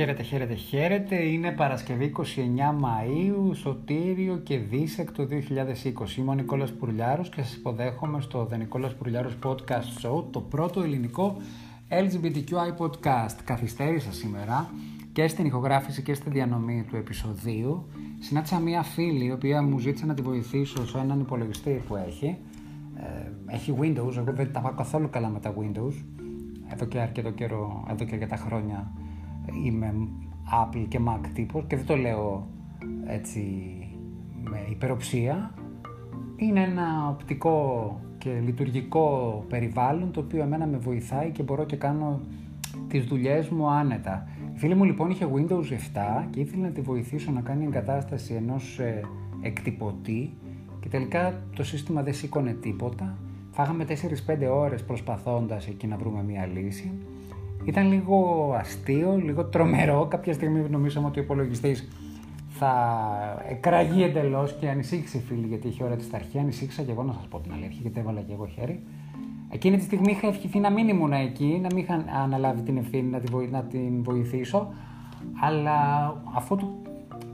Χαίρετε, χαίρετε, χαίρετε. Είναι Παρασκευή 29 Μαΐου, Σωτήριο και Δίσεκτο 2020. Είμαι ο Νικόλας Πουρλιάρος και σας υποδέχομαι στο The Νικόλας Πουρλιάρος Podcast Show, το πρώτο ελληνικό LGBTQI podcast. Καθυστέρησα σήμερα και στην ηχογράφηση και στη διανομή του επεισοδίου. Συνάντησα μία φίλη, η οποία μου ζήτησε να τη βοηθήσω σε έναν υπολογιστή που έχει. Ε, έχει Windows, εγώ δεν τα πάω καθόλου καλά με τα Windows. Εδώ και αρκετό καιρό, εδώ και αρκετά χρόνια είμαι Apple και Mac τύπος και δεν το λέω έτσι με υπεροψία. Είναι ένα οπτικό και λειτουργικό περιβάλλον το οποίο εμένα με βοηθάει και μπορώ και κάνω τις δουλειές μου άνετα. Η φίλη μου λοιπόν είχε Windows 7 και ήθελε να τη βοηθήσω να κάνει εγκατάσταση ενός ε, εκτυπωτή και τελικά το σύστημα δεν σήκωνε τίποτα. Φάγαμε 4-5 ώρες προσπαθώντας εκεί να βρούμε μια λύση ήταν λίγο αστείο, λίγο τρομερό. Κάποια στιγμή νομίζαμε ότι ο υπολογιστής θα εκραγεί εντελώς και ανησύχησε η φίλη γιατί είχε ώρα της αρχή. Ανησύχησα και εγώ να σας πω την αλήθεια, γιατί έβαλα και εγώ χέρι. Εκείνη τη στιγμή είχα ευχηθεί να μην ήμουν εκεί, να μην είχα αναλάβει την ευθύνη να την, να την βοηθήσω. Αλλά αφού του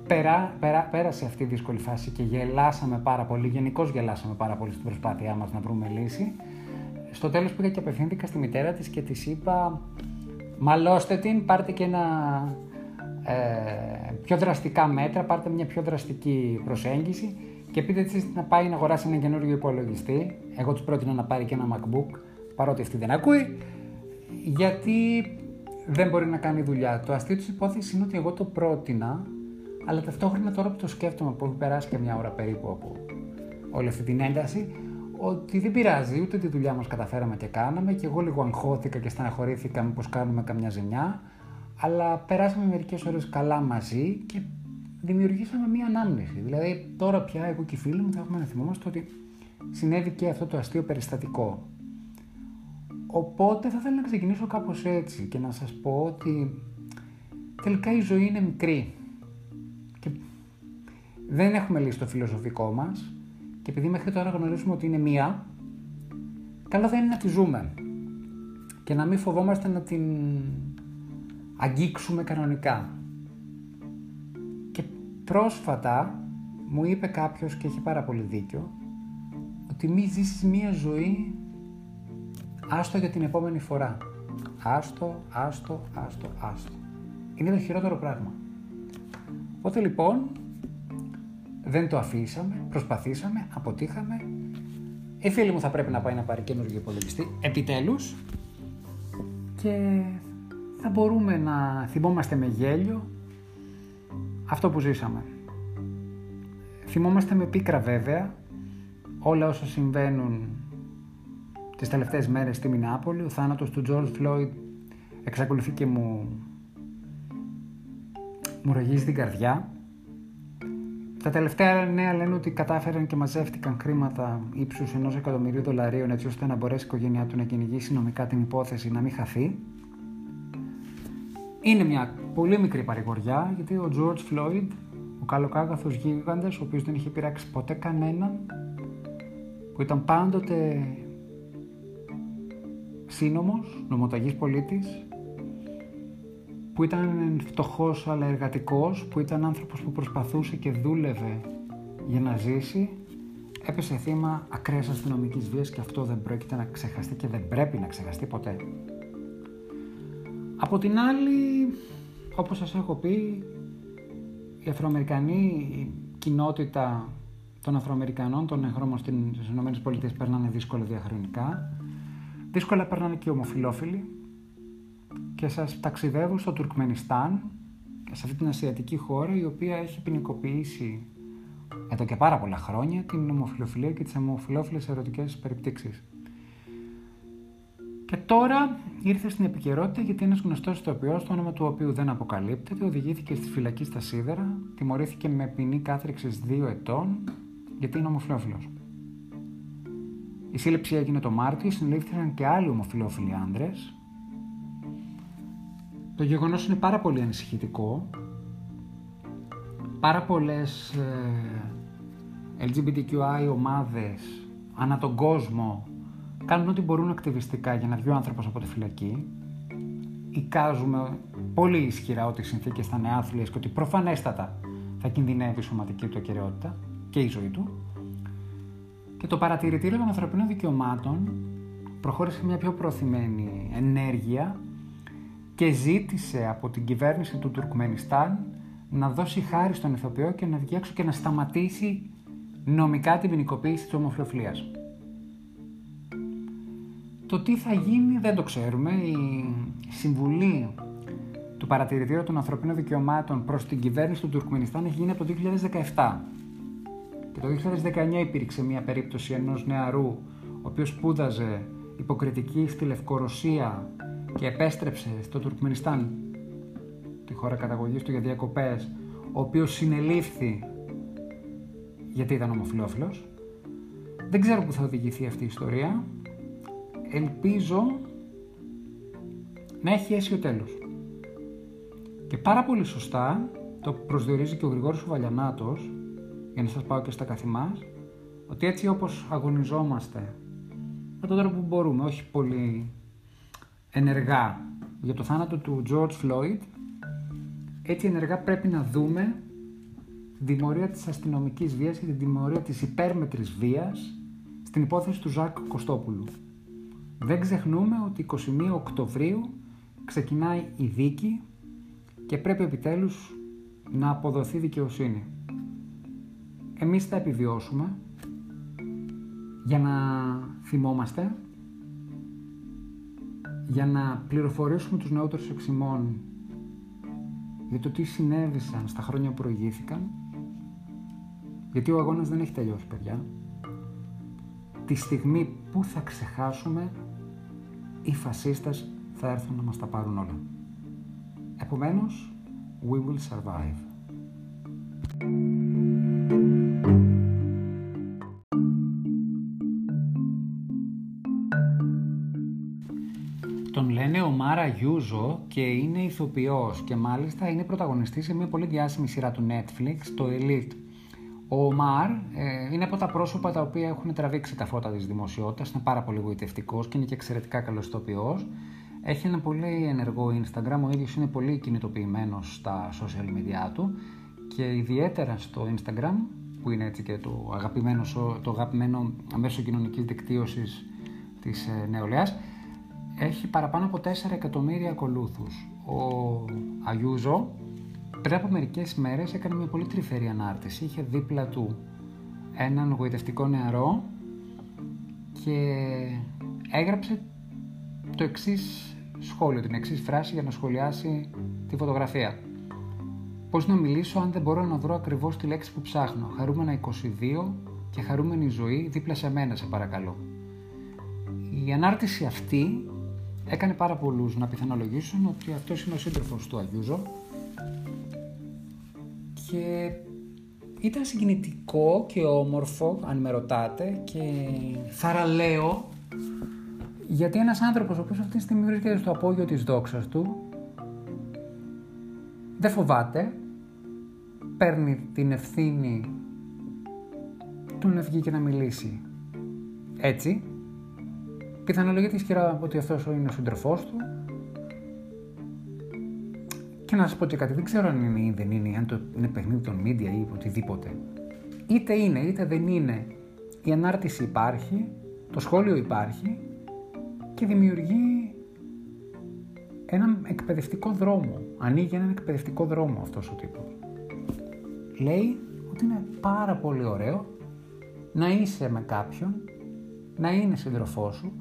περά, περά, πέρασε αυτή η δύσκολη φάση και γελάσαμε πάρα πολύ, γενικώς γελάσαμε πάρα πολύ στην προσπάθειά μας να βρούμε λύση. Στο τέλος πήγα και απευθύνθηκα στη μητέρα της και της είπα μαλώστε την, πάρτε και ένα ε, πιο δραστικά μέτρα, πάρτε μια πιο δραστική προσέγγιση και πείτε της να πάει να αγοράσει ένα καινούριο υπολογιστή. Εγώ του πρότεινα να πάρει και ένα MacBook, παρότι αυτή δεν ακούει, γιατί δεν μπορεί να κάνει δουλειά. Το αστείο της υπόθεσης είναι ότι εγώ το πρότεινα, αλλά ταυτόχρονα τώρα που το σκέφτομαι, που έχει περάσει και μια ώρα περίπου από όλη αυτή την ένταση, ότι δεν πειράζει, ούτε τη δουλειά μας καταφέραμε και κάναμε και εγώ λίγο αγχώθηκα και στεναχωρήθηκα μήπως κάνουμε καμιά ζημιά, αλλά περάσαμε μερικές ώρες καλά μαζί και δημιουργήσαμε μία ανάμνηση. Δηλαδή τώρα πια εγώ και οι φίλοι μου θα έχουμε να θυμόμαστε ότι συνέβη και αυτό το αστείο περιστατικό. Οπότε θα ήθελα να ξεκινήσω κάπως έτσι και να σας πω ότι τελικά η ζωή είναι μικρή και δεν έχουμε λύσει το φιλοσοφικό μας και επειδή μέχρι τώρα γνωρίζουμε ότι είναι μία, καλό θα είναι να τη ζούμε και να μην φοβόμαστε να την αγγίξουμε κανονικά. Και πρόσφατα μου είπε κάποιος και έχει πάρα πολύ δίκιο ότι μη ζήσεις μία ζωή άστο για την επόμενη φορά. Άστο, άστο, άστο, άστο. Είναι το χειρότερο πράγμα. Οπότε λοιπόν δεν το αφήσαμε, προσπαθήσαμε, αποτύχαμε. Η φίλη μου θα πρέπει να πάει να πάρει καινούργιο υπολογιστή, επιτέλους. Και θα μπορούμε να θυμόμαστε με γέλιο αυτό που ζήσαμε. Θυμόμαστε με πίκρα βέβαια όλα όσα συμβαίνουν τις τελευταίες μέρες στη Μινάπολη. Ο θάνατος του George Floyd εξακολουθεί και μου, μου ρογίζει την καρδιά. Τα τελευταία νέα λένε ότι κατάφεραν και μαζεύτηκαν χρήματα ύψους ενός εκατομμυρίου δολαρίων έτσι ώστε να μπορέσει η οικογένειά του να κυνηγήσει νομικά την υπόθεση να μην χαθεί. Είναι μια πολύ μικρή παρηγοριά γιατί ο George Floyd, ο καλοκάγαθος γίγαντας, ο οποίος δεν είχε πειράξει ποτέ κανέναν, που ήταν πάντοτε σύνομος, νομοταγής πολίτης, που ήταν φτωχός αλλά εργατικός, που ήταν άνθρωπος που προσπαθούσε και δούλευε για να ζήσει, έπεσε θύμα ακραίας αστυνομικής βίας και αυτό δεν πρόκειται να ξεχαστεί και δεν πρέπει να ξεχαστεί ποτέ. Από την άλλη, όπως σας έχω πει, η Αφροαμερικανή κοινότητα των Αφροαμερικανών, των εγχρώμων στις ΗΠΑ περνάνε δύσκολα διαχρονικά. Δύσκολα περνάνε και οι ομοφιλόφιλοι, και σας ταξιδεύω στο Τουρκμενιστάν και σε αυτή την ασιατική χώρα η οποία έχει ποινικοποιήσει εδώ και πάρα πολλά χρόνια την ομοφιλοφιλία και τις ομοφιλόφιλες ερωτικές περιπτύξεις. Και τώρα ήρθε στην επικαιρότητα γιατί ένας γνωστός ηθοποιός, το όνομα του οποίου δεν αποκαλύπτεται, οδηγήθηκε στη φυλακή στα Σίδερα, τιμωρήθηκε με ποινή κάθριξης δύο ετών γιατί είναι ομοφιλόφιλος. Η σύλληψη έγινε το Μάρτιο, συνελήφθηκαν και άλλοι ομοφιλόφιλοι άνδρες, το γεγονός είναι πάρα πολύ ανησυχητικό. Πάρα πολλές ε, LGBTQI ομάδες ανά τον κόσμο κάνουν ό,τι μπορούν ακτιβιστικά για να βγει ο άνθρωπος από τη φυλακή. Εικάζουμε πολύ ισχυρά ότι οι συνθήκες θα είναι άθλιες και ότι προφανέστατα θα κινδυνεύει η σωματική του ακαιρεότητα και η ζωή του. Και το παρατηρητήριο των ανθρωπίνων δικαιωμάτων προχώρησε μια πιο προωθημένη ενέργεια και ζήτησε από την κυβέρνηση του Τουρκμενιστάν να δώσει χάρη στον ηθοποιό και να βγει έξω και να σταματήσει νομικά την ποινικοποίηση της ομοφιλοφιλίας. Το τι θα γίνει δεν το ξέρουμε. Η συμβουλή του Παρατηρητήριου των Ανθρωπίνων Δικαιωμάτων προς την κυβέρνηση του Τουρκμενιστάν έχει γίνει από το 2017. Και το 2019 υπήρξε μια περίπτωση ενός νεαρού ο οποίος σπούδαζε υποκριτική στη Λευκορωσία και επέστρεψε στο Τουρκμενιστάν, τη χώρα καταγωγής του για διακοπές, ο οποίος συνελήφθη γιατί ήταν ομοφιλόφιλος. Δεν ξέρω που θα οδηγηθεί αυτή η ιστορία. Ελπίζω να έχει αίσιο τέλος. Και πάρα πολύ σωστά το προσδιορίζει και ο Γρηγόρης Βαλιανάτος, για να σας πάω και στα καθημάς, ότι έτσι όπως αγωνιζόμαστε με τον τρόπο που μπορούμε, όχι πολύ ενεργά για το θάνατο του George Floyd, έτσι ενεργά πρέπει να δούμε την τιμωρία της αστυνομικής βίας και την τιμωρία της υπέρμετρης βίας στην υπόθεση του Ζακ Κωστόπουλου. Δεν ξεχνούμε ότι 21 Οκτωβρίου ξεκινάει η δίκη και πρέπει επιτέλους να αποδοθεί δικαιοσύνη. Εμείς θα επιβιώσουμε για να θυμόμαστε, για να πληροφορήσουμε τους νεότερους εξημών για το τι συνέβησαν στα χρόνια που προηγήθηκαν, γιατί ο αγώνας δεν έχει τελειώσει, παιδιά. Τη στιγμή που θα ξεχάσουμε, οι φασίστες θα έρθουν να μας τα πάρουν όλα. Επομένως, we will survive. Μάρα Γιούζο και είναι ηθοποιός και μάλιστα είναι πρωταγωνιστής σε μια πολύ διάσημη σειρά του Netflix, το Elite. Ο Μαρ ε, είναι από τα πρόσωπα τα οποία έχουν τραβήξει τα φώτα της δημοσιότητας, είναι πάρα πολύ γοητευτικός και είναι και εξαιρετικά καλός ηθοποιός. Έχει ένα πολύ ενεργό Instagram, ο ίδιος είναι πολύ κινητοποιημένος στα social media του και ιδιαίτερα στο Instagram, που είναι έτσι και το αγαπημένο, το αγαπημένο μέσο κοινωνικής δικτύωσης της ε, νεολαίας, έχει παραπάνω από 4 εκατομμύρια ακολούθους. Ο Αγιούζο πριν από μερικές μέρες έκανε μια πολύ τρυφερή ανάρτηση, είχε δίπλα του έναν γοητευτικό νεαρό και έγραψε το εξής σχόλιο, την εξής φράση για να σχολιάσει τη φωτογραφία. Πώς να μιλήσω αν δεν μπορώ να βρω ακριβώς τη λέξη που ψάχνω. Χαρούμενα 22 και χαρούμενη ζωή δίπλα σε μένα, σε παρακαλώ. Η ανάρτηση αυτή έκανε πάρα πολλούς να πιθανολογήσουν ότι αυτός είναι ο σύντροφος του Αγιούζο και ήταν συγκινητικό και όμορφο, αν με ρωτάτε, και θαραλέο γιατί ένας άνθρωπος ο οποίος αυτή τη στιγμή βρίσκεται στο απόγειο της δόξας του δεν φοβάται, παίρνει την ευθύνη του να βγει και να μιλήσει έτσι. Πιθανολογείται ισχυρά ότι αυτός είναι ο σύντροφός του και να σας πω και κάτι, δεν ξέρω αν είναι ή δεν είναι, αν το είναι παιχνίδι των media ή οτιδήποτε. Είτε είναι είτε δεν είναι, η ανάρτηση υπάρχει, το σχόλιο υπάρχει και δημιουργεί έναν εκπαιδευτικό δρόμο. Ανοίγει έναν εκπαιδευτικό δρόμο αυτός ο τύπος. Λέει ότι είναι πάρα πολύ ωραίο να είσαι με κάποιον, να είναι σύντροφός σου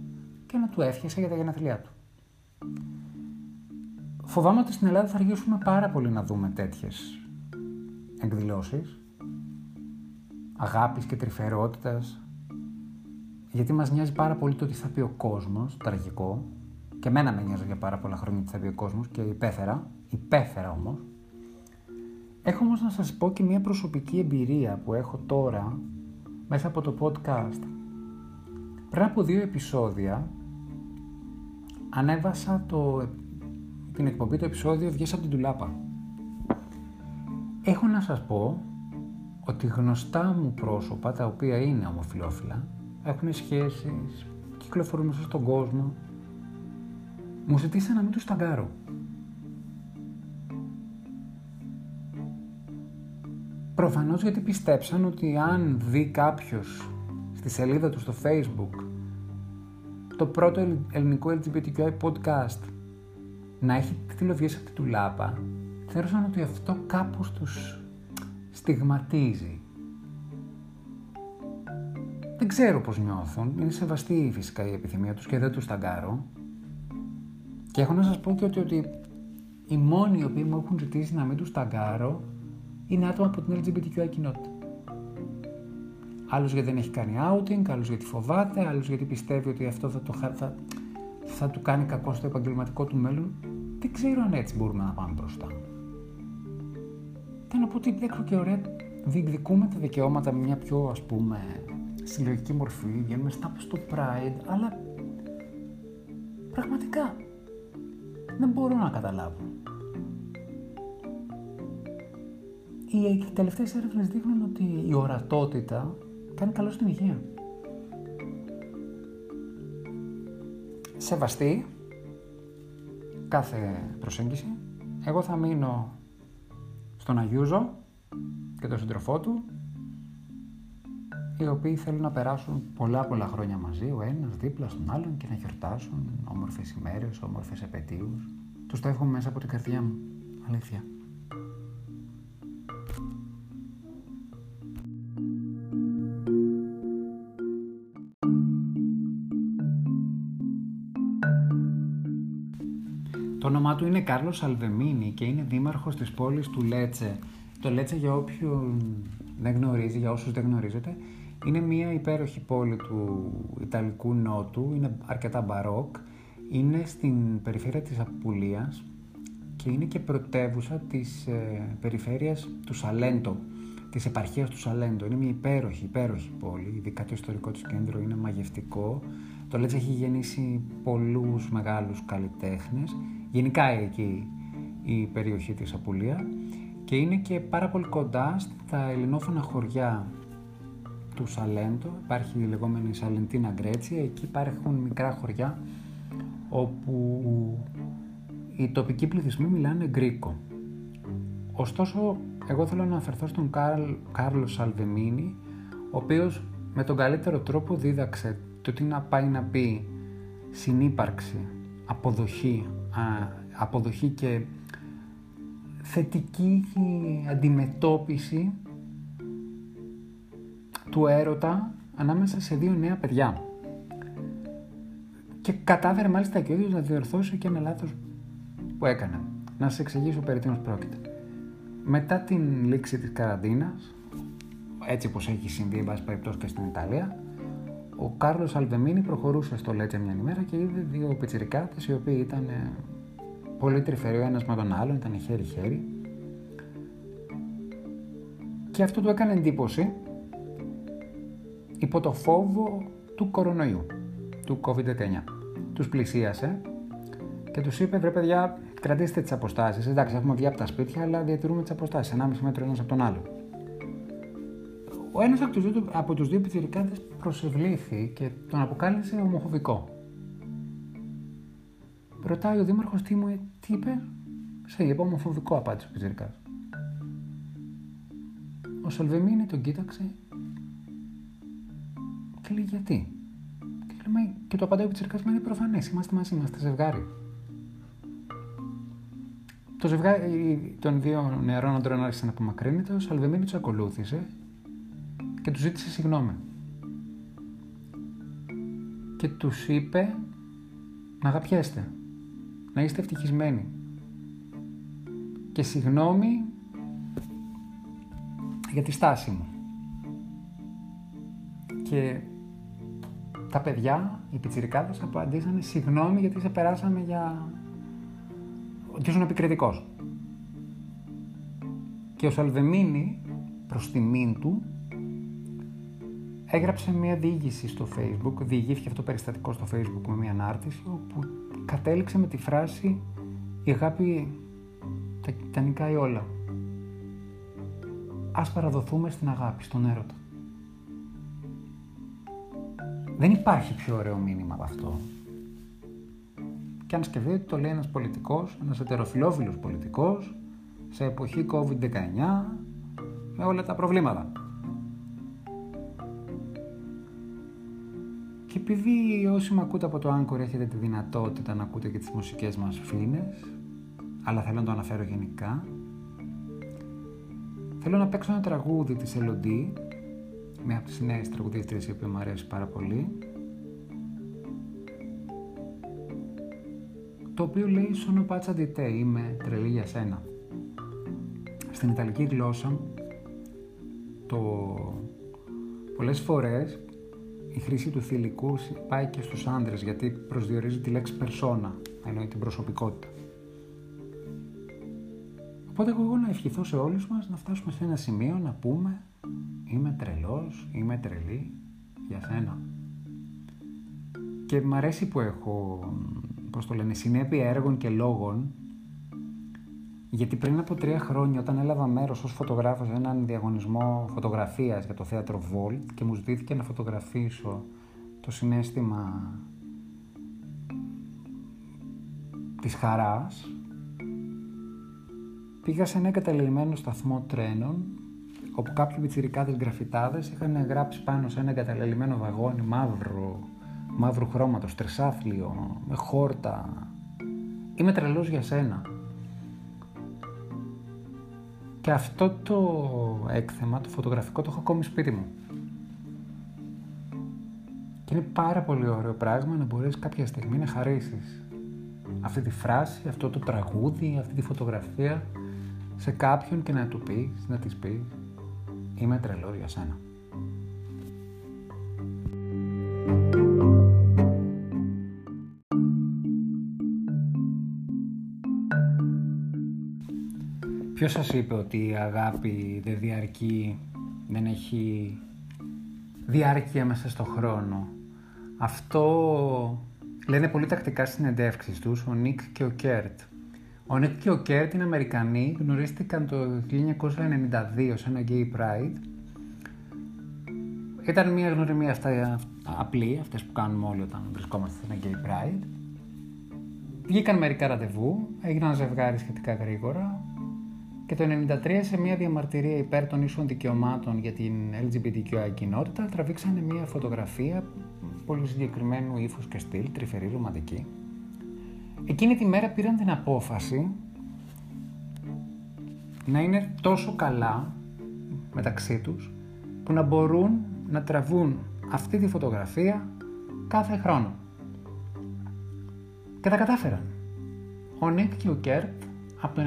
και να του εύχεσαι για τα γενέθλιά του. Φοβάμαι ότι στην Ελλάδα θα αργήσουμε πάρα πολύ να δούμε τέτοιες εκδηλώσεις αγάπης και τρυφερότητας γιατί μας νοιάζει πάρα πολύ το τι θα πει ο κόσμος, τραγικό, και εμένα με νοιάζει για πάρα πολλά χρόνια τι θα πει ο κόσμος και υπέφερα, υπέφερα όμως. Έχω όμως να σας πω και μια προσωπική εμπειρία που έχω τώρα μέσα από το podcast. Πριν από δύο επεισόδια ανέβασα το, την εκπομπή, το επεισόδιο «Βγες από την τουλάπα». Έχω να σας πω ότι γνωστά μου πρόσωπα, τα οποία είναι ομοφιλόφιλα, έχουν σχέσεις και κυκλοφορούν μέσα στον κόσμο, μου ζητήσαν να μην τους ταγκάρω. Προφανώς γιατί πιστέψαν ότι αν δει κάποιος στη σελίδα του στο facebook το πρώτο ελληνικό LGBTQI podcast να έχει τίτλο «Βγες από την τουλάπα», θεωρούσαν ότι αυτό κάπως τους στιγματίζει. Δεν ξέρω πώς νιώθουν, είναι σεβαστή φυσικά η επιθυμία τους και δεν τους ταγκάρω. Και έχω να σας πω και ότι, ότι οι μόνοι οι οποίοι μου έχουν ζητήσει να μην τους ταγκάρω είναι άτομα από την LGBTQI κοινότητα. Άλλος γιατί δεν έχει κάνει outing, άλλος γιατί φοβάται, άλλος γιατί πιστεύει ότι αυτό θα, το, θα, θα του κάνει κακό στο επαγγελματικό του μέλλον. Δεν ξέρω αν έτσι μπορούμε να πάμε μπροστά. Θέλω να πω ότι έξω και ωραία διεκδικούμε τα δικαιώματα με μια πιο ας πούμε συλλογική μορφή, βγαίνουμε στα στο Pride, αλλά πραγματικά δεν μπορώ να καταλάβω. Οι τελευταίες έρευνες δείχνουν ότι η ορατότητα κάνει καλό στην υγεία. Σεβαστή κάθε προσέγγιση. Εγώ θα μείνω στον Αγιούζο και τον σύντροφό του οι οποίοι θέλουν να περάσουν πολλά πολλά χρόνια μαζί, ο ένας δίπλα στον άλλον και να γιορτάσουν όμορφες ημέρες, όμορφες επαιτίους. Τους το εύχομαι μέσα από την καρδιά μου. Αλήθεια. Όνομά του είναι Κάρλος Αλβεμίνη και είναι δήμαρχος της πόλης του Λέτσε. Το Λέτσε για όποιον δεν γνωρίζει, για όσους δεν γνωρίζετε, είναι μια υπέροχη πόλη του Ιταλικού Νότου, είναι αρκετά μπαρόκ, είναι στην περιφέρεια της Απουλίας και είναι και πρωτεύουσα της ε, περιφέρειας του Σαλέντο, της επαρχίας του Σαλέντο. Είναι μια υπέροχη, υπέροχη πόλη, ειδικά το ιστορικό της κέντρο είναι μαγευτικό. Το Λέτσε έχει γεννήσει πολλούς μεγάλους καλλιτέχνες, γενικά εκεί η περιοχή της Απουλία και είναι και πάρα πολύ κοντά στα ελληνόφωνα χωριά του Σαλέντο, υπάρχει η λεγόμενη Σαλεντίνα Γκρέτσια, εκεί υπάρχουν μικρά χωριά όπου οι τοπικοί πληθυσμοί μιλάνε γκρίκο. Ωστόσο, εγώ θέλω να αναφερθώ στον Καρλ, Κάρλος Σαλβεμίνη, ο οποίος με τον καλύτερο τρόπο δίδαξε το τι να πάει να πει συνύπαρξη, αποδοχή, αποδοχή και θετική αντιμετώπιση του έρωτα ανάμεσα σε δύο νέα παιδιά. Και κατάφερε μάλιστα και ο ίδιος να διορθώσει και ένα λάθος που έκανε. Να σας εξηγήσω περί τίνος πρόκειται. Μετά την λήξη της καραντίνας, έτσι όπως έχει συμβεί εν πάση περιπτώσει και στην Ιταλία, ο Κάρλος Αλβεμίνη προχωρούσε στο Λέτσε μια ημέρα και είδε δύο πιτσιρικάτες οι οποίοι ήταν ε, πολύ τρυφεροί ο ένας με τον άλλον, ήταν χέρι-χέρι. Και αυτό του έκανε εντύπωση υπό το φόβο του κορονοϊού, του COVID-19. Τους πλησίασε και τους είπε, βρε παιδιά, κρατήστε τις αποστάσεις. Εντάξει, έχουμε βγει από τα σπίτια, αλλά διατηρούμε τις αποστάσεις, 1,5 μέτρο ένας από τον άλλο. Ο ένας από τους δύο, από τους δύο πιτσιρικάτες προσευλήθη και τον αποκάλυψε ομοφοβικό. Ρωτάει ο δήμαρχος τι μου τι είπε, σε είπε ομοφοβικό απάντησε ο πιτσιρικάς. Ο Σολβεμίνη τον κοίταξε και λέει γιατί; Και, λέμε, και το απαντάει ο Πιτσυρκάς, μα είναι προφανές, είμαστε μαζί, είμαστε ζευγάρι. Το ζευγάρι των δύο νεαρών αντρών άρχισε να απομακρύνεται, ο Σαλβεμίνη τους ακολούθησε και του ζήτησε συγγνώμη. Και τους είπε να αγαπιέστε, να είστε ευτυχισμένοι. Και συγγνώμη για τη στάση μου. Και τα παιδιά, οι πιτσιρικάδες, απαντήσανε συγγνώμη γιατί σε περάσαμε για... ότι ήσουν επικριτικός. Και ο Σαλβεμίνη, προς τιμήν του, έγραψε μια διήγηση στο facebook, διηγήθηκε αυτό το περιστατικό στο facebook με μια ανάρτηση, όπου κατέληξε με τη φράση «Η αγάπη τα, τα νικάει όλα». Ας παραδοθούμε στην αγάπη, στον έρωτα. Δεν υπάρχει πιο ωραίο μήνυμα από αυτό. Και αν σκεφτείτε το λέει ένας πολιτικός, ένας ετεροφιλόφιλος πολιτικός, σε εποχή COVID-19, με όλα τα προβλήματα. Και επειδή όσοι με ακούτε από το Anchor έχετε τη δυνατότητα να ακούτε και τις μουσικές μας φίνες, αλλά θέλω να το αναφέρω γενικά, θέλω να παίξω ένα τραγούδι της Elodie, μια από τις νέες τραγουδίστρες η οποία μου αρέσει πάρα πολύ, το οποίο λέει «Sono pazza di te», είμαι τρελή για σένα. Στην Ιταλική γλώσσα, το... πολλές φορές η χρήση του θηλυκού πάει και στους άντρες γιατί προσδιορίζει τη λέξη persona, εννοεί την προσωπικότητα. Οπότε εγώ να ευχηθώ σε όλους μας να φτάσουμε σε ένα σημείο να πούμε είμαι τρελός, είμαι τρελή για σένα. Και μ' αρέσει που έχω, πώς το λένε, συνέπεια έργων και λόγων γιατί πριν από τρία χρόνια όταν έλαβα μέρος ως φωτογράφος σε έναν διαγωνισμό φωτογραφίας για το θέατρο Volt και μου ζητήθηκε να φωτογραφίσω το συνέστημα της χαράς πήγα σε ένα εγκαταλελειμμένο σταθμό τρένων όπου κάποιοι πιτσιρικάδες γραφιτάδες είχαν γράψει πάνω σε ένα εγκαταλελειμμένο βαγόνι μαύρο, μαύρου χρώματος, τρισάθλιο, με χόρτα. Είμαι τρελός για σένα. Και αυτό το έκθεμα, το φωτογραφικό, το έχω ακόμη σπίτι μου. Και είναι πάρα πολύ ωραίο πράγμα να μπορείς κάποια στιγμή να χαρίσεις αυτή τη φράση, αυτό το τραγούδι, αυτή τη φωτογραφία σε κάποιον και να του πεις, να της πεις «Είμαι τρελό για σένα». Ποιος σας είπε ότι η αγάπη δεν διαρκεί, δεν έχει διάρκεια μέσα στο χρόνο; Αυτό λένε πολύ τακτικά στις συνεντεύξεις τους ο Νίκ και ο Κέρτ. Ο Νίκ και ο Κέρτ είναι Αμερικανοί, γνωρίστηκαν το 1992 σε ένα Gay Pride. Ήταν μια γνωριμία αυτά απλή, αυτές που κάνουμε όλοι όταν βρισκόμαστε σε ένα Gay Pride. Βγήκαν μερικά ραντεβού, έγιναν ζευγάρι σχετικά γρήγορα, και το 1993 σε μια διαμαρτυρία υπέρ των ίσων δικαιωμάτων για την LGBTQI κοινότητα τραβήξανε μια φωτογραφία πολύ συγκεκριμένου ύφους και στυλ, τρυφερή ρομαντική. Εκείνη τη μέρα πήραν την απόφαση να είναι τόσο καλά μεταξύ τους που να μπορούν να τραβούν αυτή τη φωτογραφία κάθε χρόνο. Και τα κατάφεραν. Ο Νίκ και ο Κέρτ από το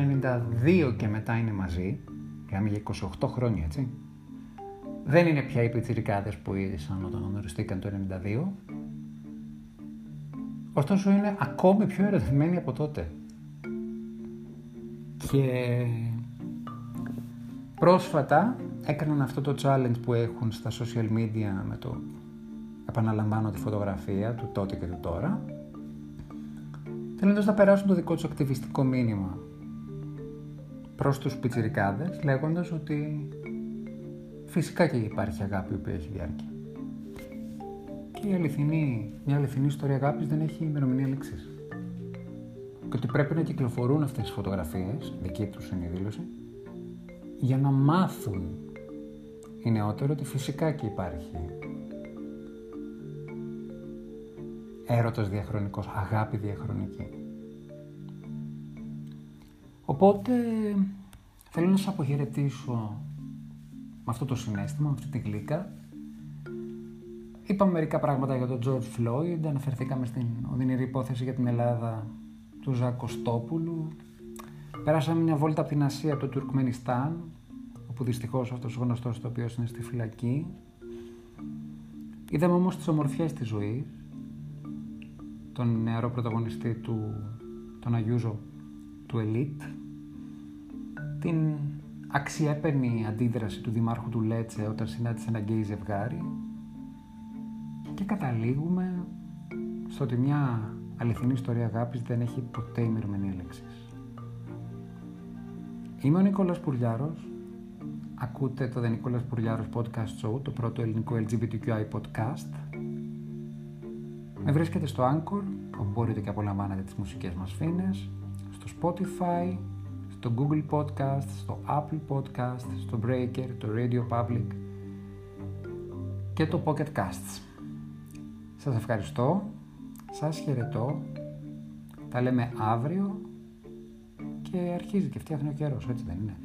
92 και μετά είναι μαζί, μιλάμε για 28 χρόνια έτσι, δεν είναι πια οι πιτσιρικάδες που ήτανε όταν γνωριστήκαν το 92, ωστόσο είναι ακόμη πιο ερωτευμένοι από τότε. Και πρόσφατα έκαναν αυτό το challenge που έχουν στα social media με το επαναλαμβάνω τη φωτογραφία του τότε και του τώρα θέλοντας να περάσουν το δικό τους ακτιβιστικό μήνυμα προς τους πιτσιρικάδες λέγοντας ότι φυσικά και υπάρχει αγάπη που έχει διάρκεια. Και η αληθινή, μια αληθινή ιστορία αγάπης δεν έχει ημερομηνία λήξης. Και ότι πρέπει να κυκλοφορούν αυτές τις φωτογραφίες, δική τους είναι η δήλωση, για να μάθουν οι νεότεροι ότι φυσικά και υπάρχει έρωτας διαχρονικός, αγάπη διαχρονική. Οπότε θέλω να σας αποχαιρετήσω με αυτό το συνέστημα, με αυτή τη γλύκα. Είπαμε μερικά πράγματα για τον George Floyd, αναφερθήκαμε στην οδυνηρή υπόθεση για την Ελλάδα του Ζακ Κωστόπουλου. Πέρασαμε μια βόλτα από την Ασία, από το Τουρκμενιστάν, όπου δυστυχώς αυτός ο γνωστός το οποίος είναι στη φυλακή. Είδαμε όμως τις ομορφιές της ζωής, τον νεαρό πρωταγωνιστή του, τον Αγιούζο του Ελίτ, την αξιέπαινη αντίδραση του Δημάρχου του Λέτσε όταν συνάντησε ένα γκέι ζευγάρι και καταλήγουμε στο ότι μια αληθινή ιστορία αγάπης δεν έχει ποτέ ημερομηνία λέξης. Είμαι ο Νικόλας Πουρλιάρος, ακούτε το The Νικόλας Πουρλιάρος Podcast Show, το πρώτο ελληνικό LGBTQI podcast Με βρίσκεται στο Anchor, όπου μπορείτε και απολαμβάνετε τις μουσικές μας φίνες, στο Spotify, στο Google Podcast, στο Apple Podcast, στο Breaker, το Radio Public και το Pocket Casts. Σας ευχαριστώ, σας χαιρετώ, τα λέμε αύριο και αρχίζει και φτιάχνει ο καιρός, έτσι δεν είναι.